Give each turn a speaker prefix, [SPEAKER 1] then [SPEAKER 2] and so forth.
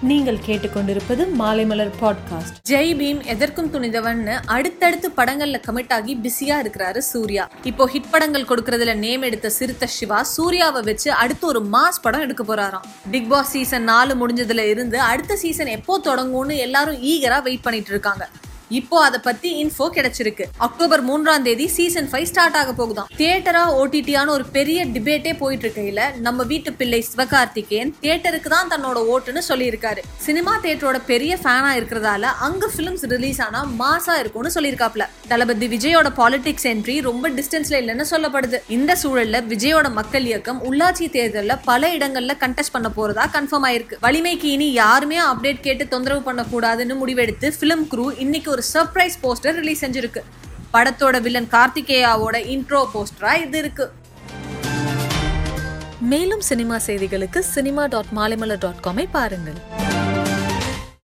[SPEAKER 1] நீங்கள் கேட்டுக்கொண்டிருப்பது மாலைமலர் பாட்காஸ்ட்
[SPEAKER 2] ஜெய் பீம் எதற்கும் துணிந்தவன்னு அடுத்தடுத்து படங்கள்ல கமிட் ஆகி பிஸியா இருக்கிறாரு சூர்யா. இப்போ ஹிட் படங்கள் கொடுக்கறதுல நேம் எடுத்த சிறுத்த சிவா சூர்யாவை வச்சு அடுத்து ஒரு மாஸ் படம் எடுக்க போறாராம். பிக் பாஸ் சீசன் நாலு முடிஞ்சதுல இருந்து அடுத்த சீசன் எப்போ தொடங்கும்னு எல்லாரும் ஈகரா வெயிட் பண்ணிட்டு இருக்காங்க. இப்போ அதை பத்தி இன்ஃபோ கிடைச்சிருக்கு. அக்டோபர் மூன்றாம் தேதி சீசன் ஃபைவ் ஸ்டார்ட் ஆக போகுதான் தியேட்டரா ஓடிடியான ஒரு பெரிய டிபேட்டே போயிட்டு இருக்கையில நம்ம வீட்டு பிள்ளை சிவகார்த்திகேயன் தியேட்டருக்கு தான் தன்னோட ஓட்டுன்னு சொல்லியிருக்காரு. சினிமா தியேட்டரோட பெரிய ஃபேனா இருக்கிறதால அங்க பிலிம்ஸ் ரிலீஸ் ஆனா மாசா இருக்கும்னு சொல்லியிருக்காப்ல தளபதி விஜயோட பாலிடிக்ஸ் என்ட்ரி ரொம்ப டிஸ்டன்ஸ்ல இல்லைன்னு சொல்லப்படுது. இந்த சூழல்ல விஜயோட மக்கள் இயக்கம் உள்ளாட்சி தேர்தலில் பல இடங்கள்ல கண்டெஸ்ட் பண்ண போறதா கன்ஃபார்ம் ஆயிருக்கு. வலிமைக்கு இனி யாருமே அப்டேட் கேட்டு தொந்தரவு பண்ணக்கூடாதுன்னு முடிவெடுத்து பிலிம் குரூ இன்னைக்கு ஒரு சர்ப்ரைஸ் போஸ்டர் ரிலீஸ் செஞ்சிருக்கு. படத்தோட வில்லன் கார்த்திகேயாவோட இன்ட்ரோ போஸ்டரா இது இருக்கு.
[SPEAKER 1] மேலும் சினிமா செய்திகளுக்கு சினிமா டாட் மாலைமலர் டாட் காமை பாருங்கள்.